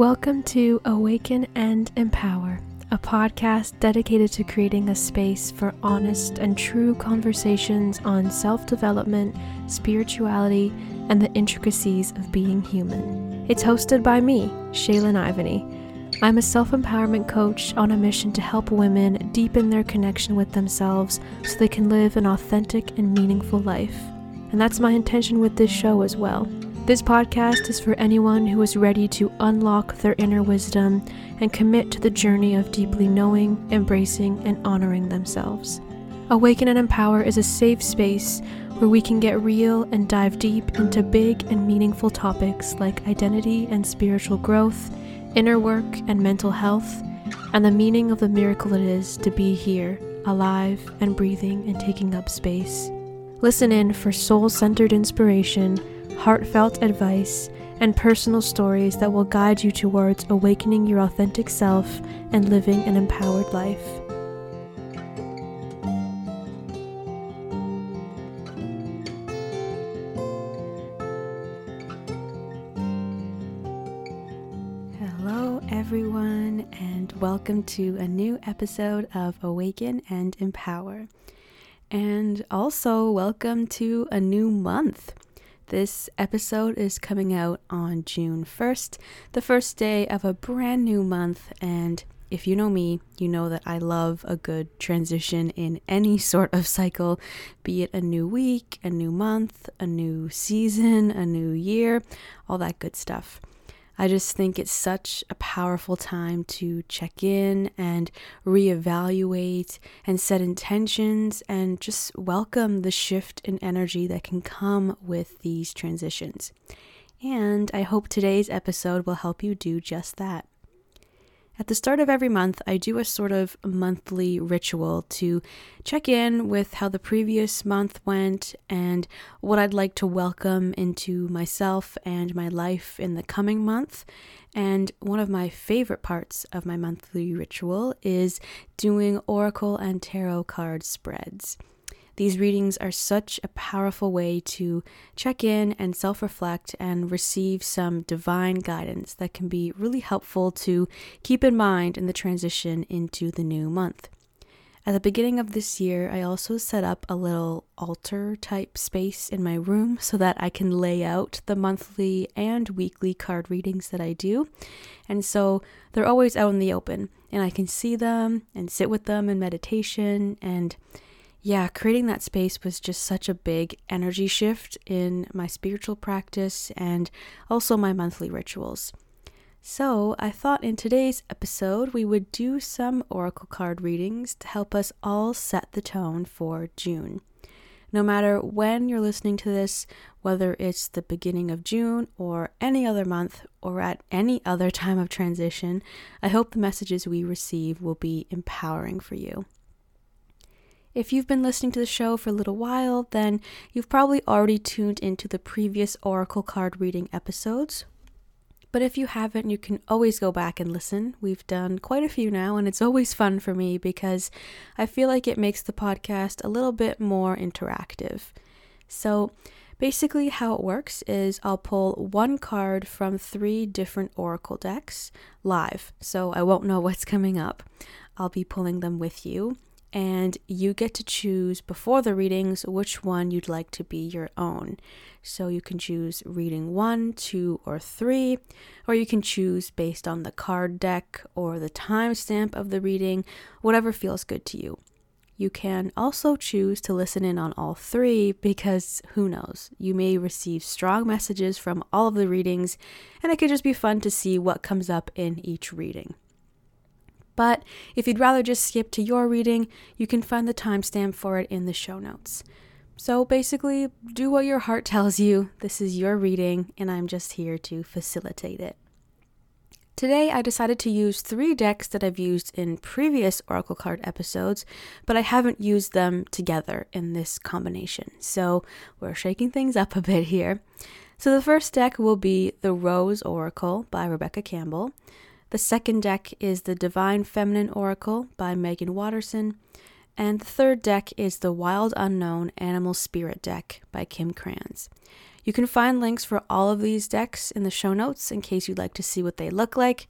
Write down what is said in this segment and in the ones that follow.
Welcome to Awaken and Empower, a podcast dedicated to creating a space for honest and true conversations on self development, spirituality, and the intricacies of being human. It's hosted by me, Shealyn Ivany. I'm a self empowerment coach on a mission to help women deepen their connection with themselves so they can live an authentic and meaningful life. And that's my intention with this show as well. This podcast is for anyone who is ready to unlock their inner wisdom and commit to the journey of deeply knowing, embracing, and honoring themselves. Awaken and Empower is a safe space where we can get real and dive deep into big and meaningful topics like identity and spiritual growth, inner work and mental health, and the meaning of the miracle it is to be here, alive and breathing and taking up space. Listen in for soul centered inspiration heartfelt advice, and personal stories that will guide you towards awakening your authentic self and living an empowered life. Hello, everyone, and welcome to a new episode of Awaken and Empower. And also, welcome to a new month. This episode is coming out on June 1st, the first day of a brand new month. And if you know me, you know that I love a good transition in any sort of cycle, be it a new week, a new month, a new season, a new year, all that good stuff. I just think it's such a powerful time to check in and reevaluate and set intentions and just welcome the shift in energy that can come with these transitions. And I hope today's episode will help you do just that. At the start of every month, I do a sort of monthly ritual to check in with how the previous month went and what I'd like to welcome into myself and my life in the coming month. And one of my favorite parts of my monthly ritual is doing oracle and tarot card spreads. These readings are such a powerful way to check in and self reflect and receive some divine guidance that can be really helpful to keep in mind in the transition into the new month. At the beginning of this year, I also set up a little altar type space in my room so that I can lay out the monthly and weekly card readings that I do. And so they're always out in the open, and I can see them and sit with them in meditation and yeah, creating that space was just such a big energy shift in my spiritual practice and also my monthly rituals. So, I thought in today's episode we would do some oracle card readings to help us all set the tone for June. No matter when you're listening to this, whether it's the beginning of June or any other month or at any other time of transition, I hope the messages we receive will be empowering for you. If you've been listening to the show for a little while, then you've probably already tuned into the previous Oracle card reading episodes. But if you haven't, you can always go back and listen. We've done quite a few now, and it's always fun for me because I feel like it makes the podcast a little bit more interactive. So, basically, how it works is I'll pull one card from three different Oracle decks live, so I won't know what's coming up. I'll be pulling them with you and you get to choose before the readings which one you'd like to be your own. So you can choose reading one, two, or three, or you can choose based on the card deck or the timestamp of the reading, whatever feels good to you. You can also choose to listen in on all three because who knows, you may receive strong messages from all of the readings, and it could just be fun to see what comes up in each reading. But if you'd rather just skip to your reading, you can find the timestamp for it in the show notes. So basically, do what your heart tells you. This is your reading, and I'm just here to facilitate it. Today, I decided to use three decks that I've used in previous Oracle card episodes, but I haven't used them together in this combination. So we're shaking things up a bit here. So the first deck will be the Rose Oracle by Rebecca Campbell. The second deck is the Divine Feminine Oracle by Meggan Watterson. And the third deck is the Wild Unknown Animal Spirit deck by Kim Krans. You can find links for all of these decks in the show notes in case you'd like to see what they look like.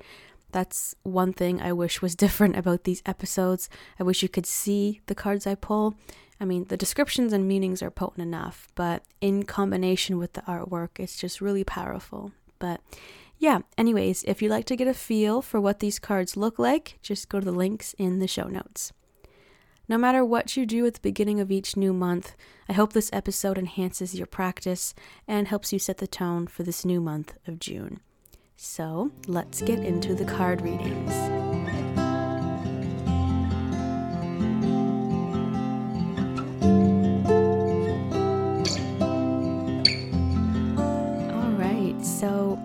That's one thing I wish was different about these episodes. I wish you could see the cards I pull. I mean, the descriptions and meanings are potent enough, but in combination with the artwork, it's just really powerful. But yeah, anyways, if you'd like to get a feel for what these cards look like, just go to the links in the show notes. No matter what you do at the beginning of each new month, I hope this episode enhances your practice and helps you set the tone for this new month of June. So let's get into the card readings.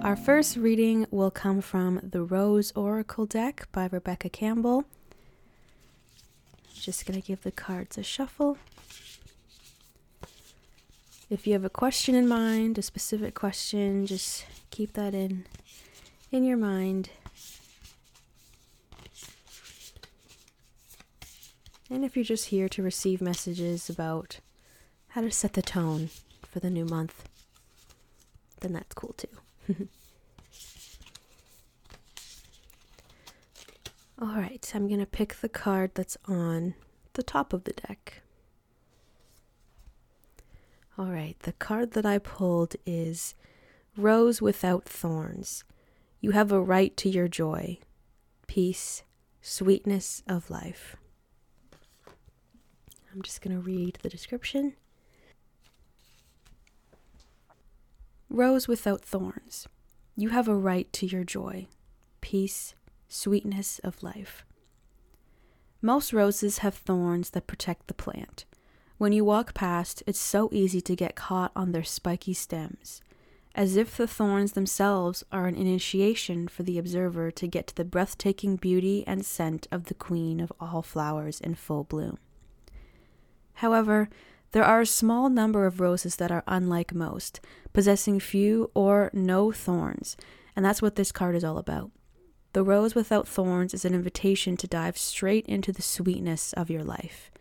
Our first reading will come from the Rose Oracle deck by Rebecca Campbell. Just going to give the cards a shuffle. If you have a question in mind, a specific question, just keep that in in your mind. And if you're just here to receive messages about how to set the tone for the new month, then that's cool too. All right, so I'm going to pick the card that's on the top of the deck. All right, the card that I pulled is Rose Without Thorns. You have a right to your joy, peace, sweetness of life. I'm just going to read the description. Rose without thorns. You have a right to your joy, peace, sweetness of life. Most roses have thorns that protect the plant. When you walk past, it's so easy to get caught on their spiky stems as if the thorns themselves are an initiation for the observer to get to the breathtaking beauty and scent of the queen of all flowers in full bloom. However, there are a small number of roses that are unlike most, possessing few or no thorns, and that's what this card is all about. The rose without thorns is an invitation to dive straight into the sweetness of your life,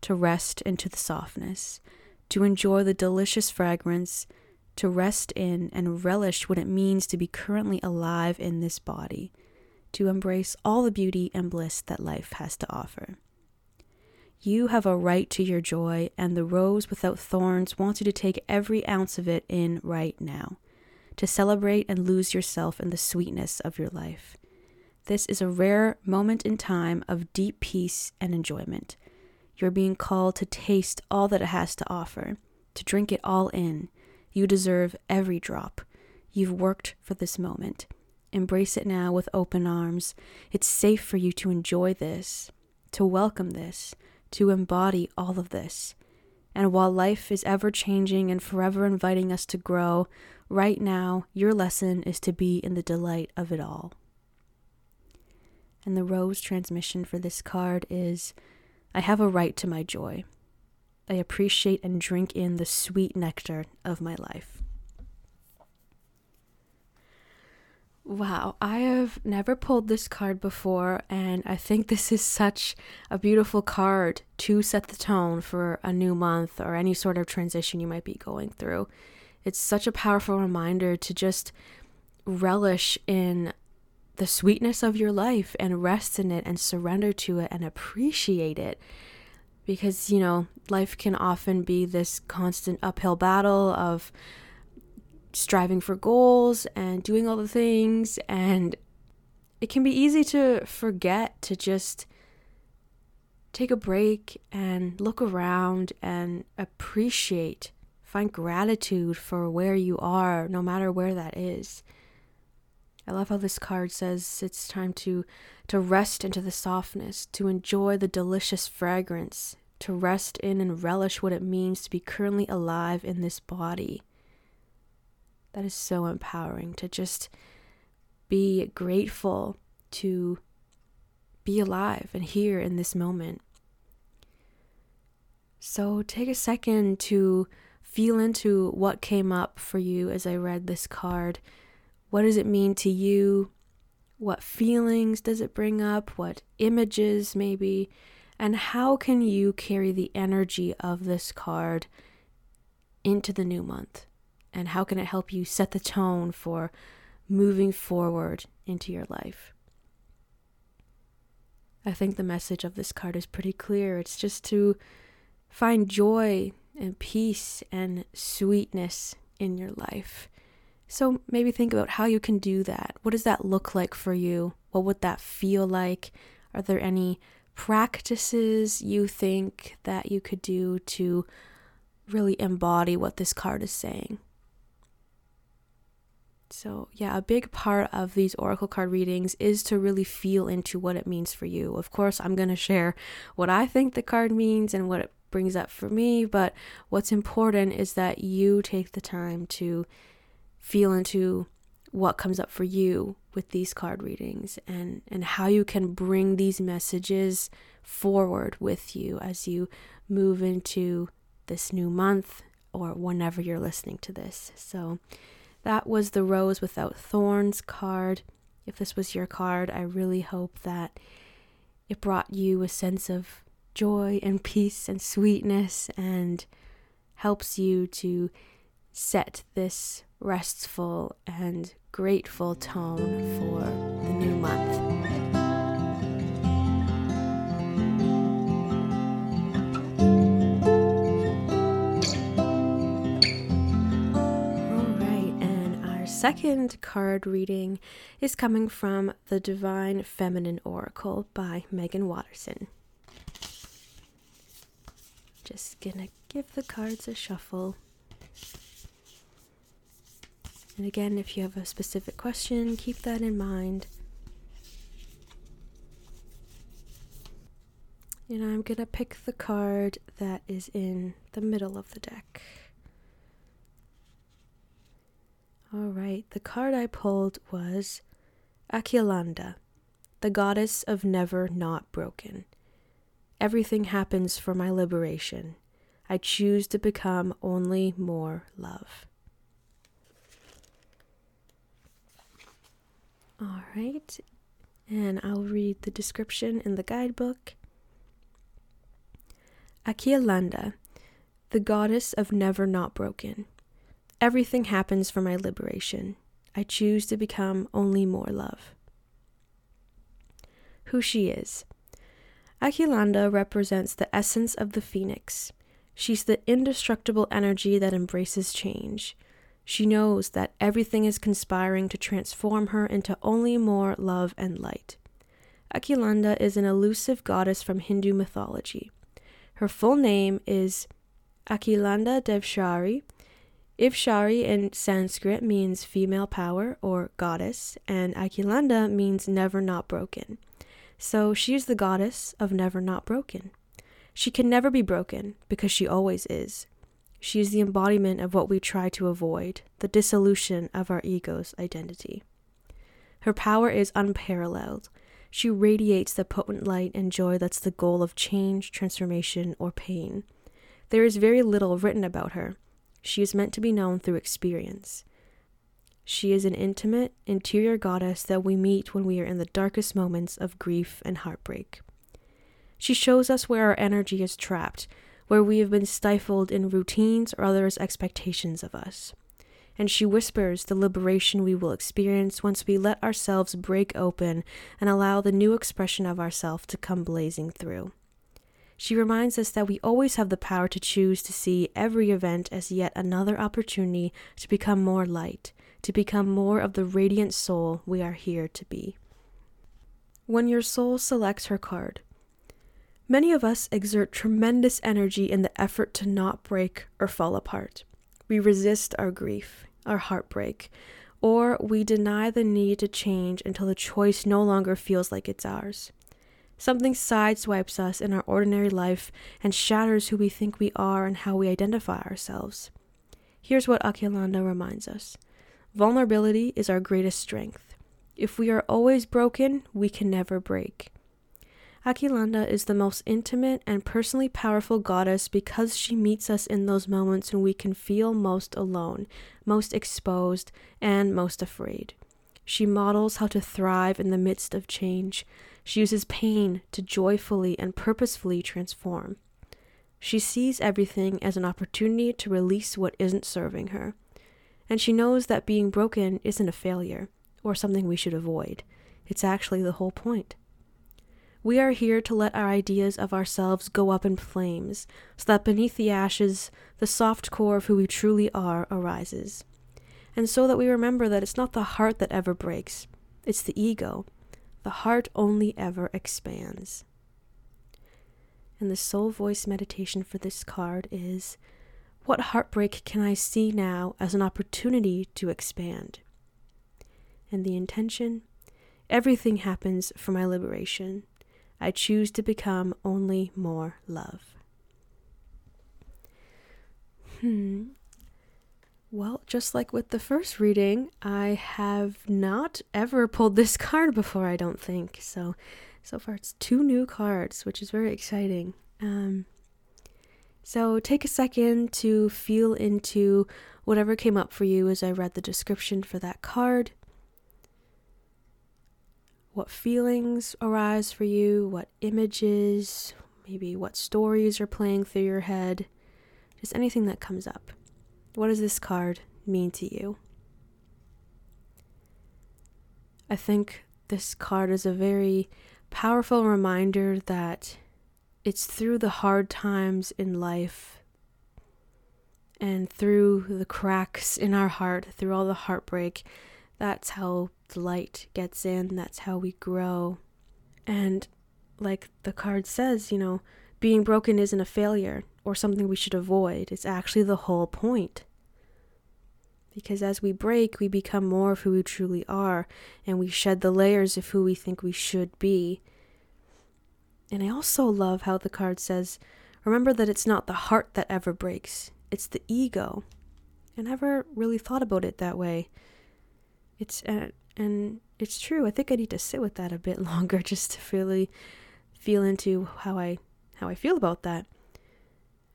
to rest into the softness, to enjoy the delicious fragrance to rest in and relish what it means to be currently alive in this body, to embrace all the beauty and bliss that life has to offer. You have a right to your joy, and the rose without thorns wants you to take every ounce of it in right now, to celebrate and lose yourself in the sweetness of your life. This is a rare moment in time of deep peace and enjoyment. You're being called to taste all that it has to offer, to drink it all in, you deserve every drop. You've worked for this moment. Embrace it now with open arms. It's safe for you to enjoy this, to welcome this, to embody all of this. And while life is ever changing and forever inviting us to grow, right now, your lesson is to be in the delight of it all. And the rose transmission for this card is I have a right to my joy. I appreciate and drink in the sweet nectar of my life. Wow, I have never pulled this card before, and I think this is such a beautiful card to set the tone for a new month or any sort of transition you might be going through. It's such a powerful reminder to just relish in the sweetness of your life and rest in it and surrender to it and appreciate it because you know life can often be this constant uphill battle of striving for goals and doing all the things and it can be easy to forget to just take a break and look around and appreciate find gratitude for where you are no matter where that is I love how this card says it's time to to rest into the softness, to enjoy the delicious fragrance, to rest in and relish what it means to be currently alive in this body. That is so empowering to just be grateful to be alive and here in this moment. So take a second to feel into what came up for you as I read this card what does it mean to you? What feelings does it bring up? What images, maybe? And how can you carry the energy of this card into the new month and how can it help you set the tone for moving forward into your life? I think the message of this card is pretty clear. It's just to find joy and peace and sweetness in your life. So maybe think about how you can do that. What does that look like for you? What would that feel like? Are there any practices you think that you could do to really embody what this card is saying? So, yeah, a big part of these oracle card readings is to really feel into what it means for you. Of course, I'm going to share what I think the card means and what it brings up for me, but what's important is that you take the time to feel into what comes up for you with these card readings and and how you can bring these messages forward with you as you move into this new month or whenever you're listening to this. So that was the Rose Without Thorns card. If this was your card, I really hope that it brought you a sense of joy and peace and sweetness and helps you to set this restful and grateful tone for the new month. Second card reading is coming from the Divine Feminine Oracle by Meggan Watterson. Just gonna give the cards a shuffle. And again, if you have a specific question, keep that in mind. And I'm gonna pick the card that is in the middle of the deck. All right, the card I pulled was Akilanda, the goddess of never not broken. Everything happens for my liberation. I choose to become only more love. All right, and I'll read the description in the guidebook. Akilanda, the goddess of never not broken. Everything happens for my liberation. I choose to become only more love. Who she is. Akilanda represents the essence of the phoenix. She's the indestructible energy that embraces change. She knows that everything is conspiring to transform her into only more love and light. Akilanda is an elusive goddess from Hindu mythology. Her full name is Akilanda Devshari, Ivshari in Sanskrit means female power or goddess, and Akilanda means never not broken. So she is the goddess of never not broken. She can never be broken because she always is. She is the embodiment of what we try to avoid, the dissolution of our ego's identity. Her power is unparalleled. She radiates the potent light and joy that's the goal of change, transformation, or pain. There is very little written about her, she is meant to be known through experience. She is an intimate, interior goddess that we meet when we are in the darkest moments of grief and heartbreak. She shows us where our energy is trapped, where we have been stifled in routines or others' expectations of us. And she whispers the liberation we will experience once we let ourselves break open and allow the new expression of ourself to come blazing through. She reminds us that we always have the power to choose to see every event as yet another opportunity to become more light, to become more of the radiant soul we are here to be. When your soul selects her card, many of us exert tremendous energy in the effort to not break or fall apart. We resist our grief, our heartbreak, or we deny the need to change until the choice no longer feels like it's ours. Something sideswipes us in our ordinary life and shatters who we think we are and how we identify ourselves. Here's what Akilanda reminds us vulnerability is our greatest strength. If we are always broken, we can never break. Akilanda is the most intimate and personally powerful goddess because she meets us in those moments when we can feel most alone, most exposed, and most afraid. She models how to thrive in the midst of change, she uses pain to joyfully and purposefully transform. She sees everything as an opportunity to release what isn't serving her. And she knows that being broken isn't a failure or something we should avoid. It's actually the whole point. We are here to let our ideas of ourselves go up in flames, so that beneath the ashes, the soft core of who we truly are arises. And so that we remember that it's not the heart that ever breaks, it's the ego. The heart only ever expands. And the soul voice meditation for this card is What heartbreak can I see now as an opportunity to expand? And the intention Everything happens for my liberation. I choose to become only more love. Hmm. Well, just like with the first reading, I have not ever pulled this card before, I don't think. So, so far it's two new cards, which is very exciting. Um, so take a second to feel into whatever came up for you as I read the description for that card what feelings arise for you, what images, maybe what stories are playing through your head, just anything that comes up. What does this card mean to you? I think this card is a very powerful reminder that it's through the hard times in life and through the cracks in our heart, through all the heartbreak, that's how the light gets in, that's how we grow. And like the card says, you know, being broken isn't a failure or something we should avoid. It's actually the whole point. Because as we break, we become more of who we truly are, and we shed the layers of who we think we should be. And I also love how the card says, remember that it's not the heart that ever breaks, it's the ego. I never really thought about it that way. It's uh, and it's true. I think I need to sit with that a bit longer just to really feel into how I how I feel about that.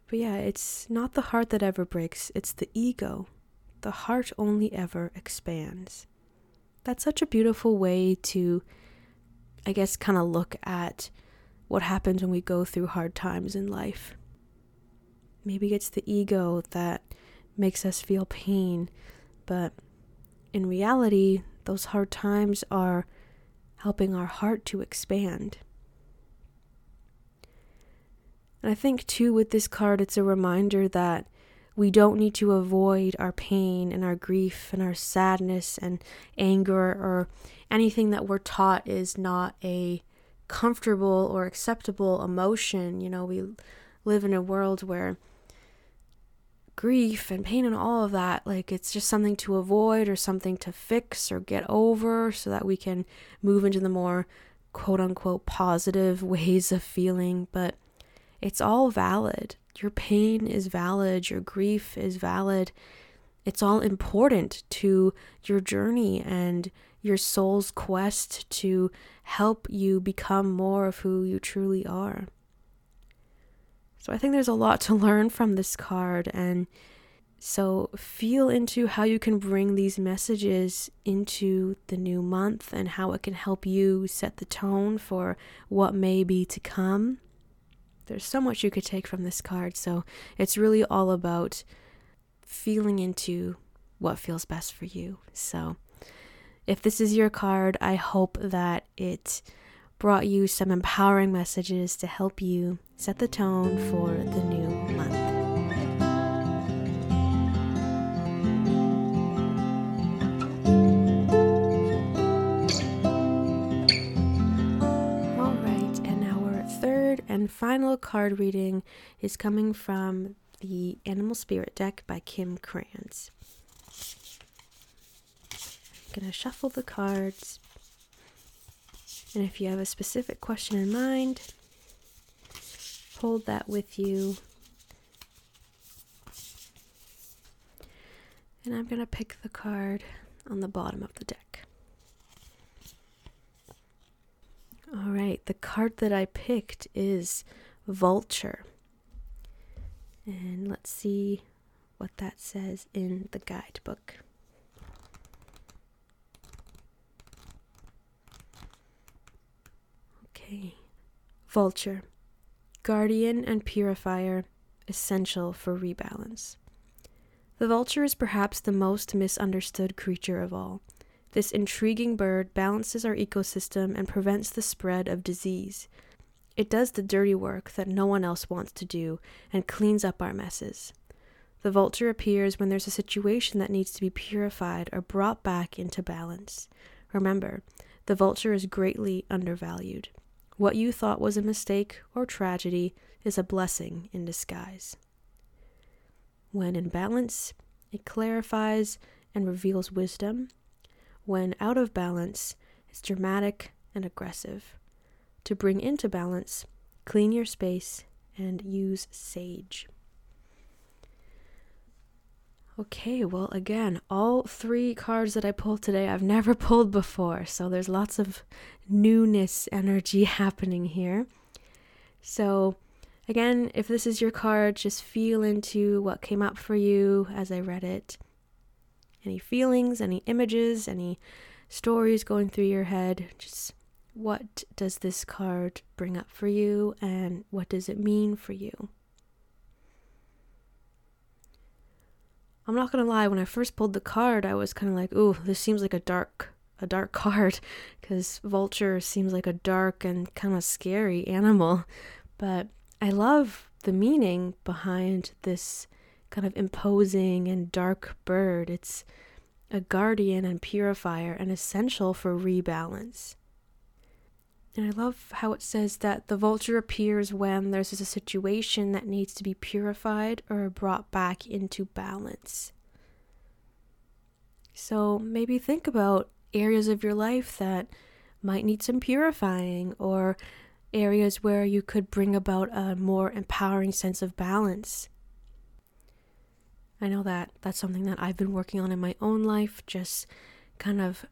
But yeah, it's not the heart that ever breaks, it's the ego. The heart only ever expands. That's such a beautiful way to I guess kind of look at what happens when we go through hard times in life. Maybe it's the ego that makes us feel pain, but in reality, those hard times are helping our heart to expand. And I think, too, with this card, it's a reminder that we don't need to avoid our pain and our grief and our sadness and anger or anything that we're taught is not a comfortable or acceptable emotion. You know, we live in a world where grief and pain and all of that, like it's just something to avoid or something to fix or get over so that we can move into the more quote unquote positive ways of feeling. But it's all valid. Your pain is valid, your grief is valid. It's all important to your journey and your soul's quest to help you become more of who you truly are. So I think there's a lot to learn from this card. And so feel into how you can bring these messages into the new month and how it can help you set the tone for what may be to come. There's so much you could take from this card. So it's really all about feeling into what feels best for you. So if this is your card, I hope that it brought you some empowering messages to help you set the tone for the new and final card reading is coming from the Animal Spirit deck by Kim Krans. I'm going to shuffle the cards and if you have a specific question in mind, hold that with you. And I'm going to pick the card on the bottom of the deck. All right, the card that I picked is Vulture. And let's see what that says in the guidebook. Okay. Vulture. Guardian and purifier, essential for rebalance. The vulture is perhaps the most misunderstood creature of all. This intriguing bird balances our ecosystem and prevents the spread of disease. It does the dirty work that no one else wants to do and cleans up our messes. The vulture appears when there's a situation that needs to be purified or brought back into balance. Remember, the vulture is greatly undervalued. What you thought was a mistake or tragedy is a blessing in disguise. When in balance, it clarifies and reveals wisdom. When out of balance, it's dramatic and aggressive. To bring into balance, clean your space and use sage. Okay, well, again, all three cards that I pulled today I've never pulled before, so there's lots of newness energy happening here. So, again, if this is your card, just feel into what came up for you as I read it. Any feelings, any images, any stories going through your head, just what does this card bring up for you and what does it mean for you? I'm not gonna lie, when I first pulled the card, I was kind of like, "Ooh, this seems like a dark, a dark card," because vulture seems like a dark and kind of scary animal. But I love the meaning behind this kind of imposing and dark bird. It's a guardian and purifier and essential for rebalance. And I love how it says that the vulture appears when there's a situation that needs to be purified or brought back into balance. So maybe think about areas of your life that might need some purifying or areas where you could bring about a more empowering sense of balance. I know that that's something that I've been working on in my own life, just kind of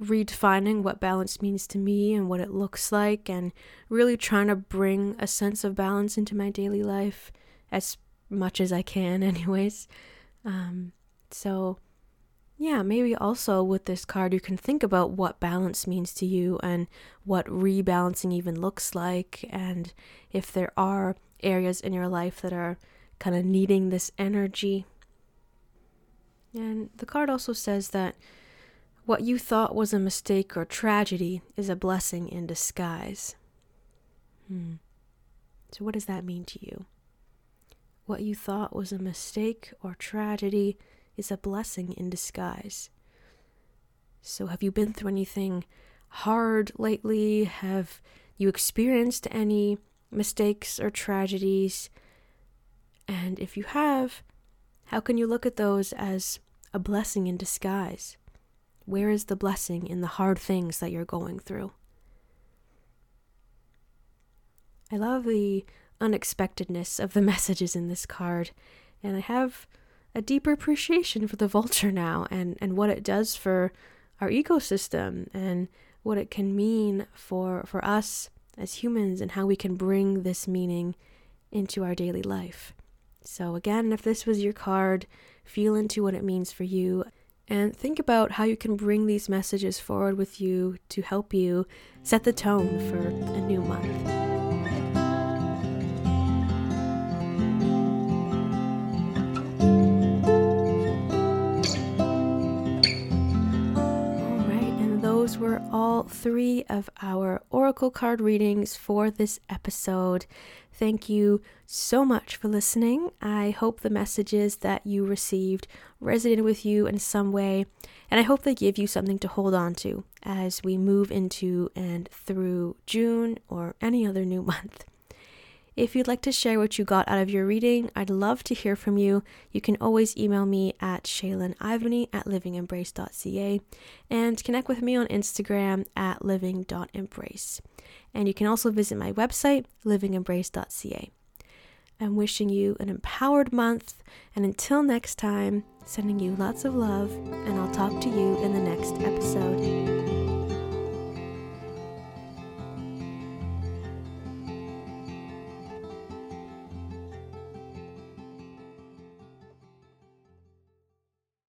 redefining what balance means to me and what it looks like, and really trying to bring a sense of balance into my daily life as much as I can, anyways. Um, so, yeah, maybe also with this card, you can think about what balance means to you and what rebalancing even looks like, and if there are areas in your life that are kind of needing this energy. And the card also says that what you thought was a mistake or tragedy is a blessing in disguise. Hmm. So, what does that mean to you? What you thought was a mistake or tragedy is a blessing in disguise. So, have you been through anything hard lately? Have you experienced any mistakes or tragedies? And if you have, how can you look at those as a blessing in disguise? Where is the blessing in the hard things that you're going through? I love the unexpectedness of the messages in this card, and I have a deeper appreciation for the vulture now and, and what it does for our ecosystem and what it can mean for, for us as humans and how we can bring this meaning into our daily life. So, again, if this was your card, feel into what it means for you and think about how you can bring these messages forward with you to help you set the tone for a new month. Were all three of our Oracle card readings for this episode. Thank you so much for listening. I hope the messages that you received resonated with you in some way, and I hope they give you something to hold on to as we move into and through June or any other new month. If you'd like to share what you got out of your reading, I'd love to hear from you. You can always email me at shealynivany at livingembrace.ca and connect with me on Instagram at living.embrace. And you can also visit my website, livingembrace.ca. I'm wishing you an empowered month, and until next time, sending you lots of love, and I'll talk to you in the next episode.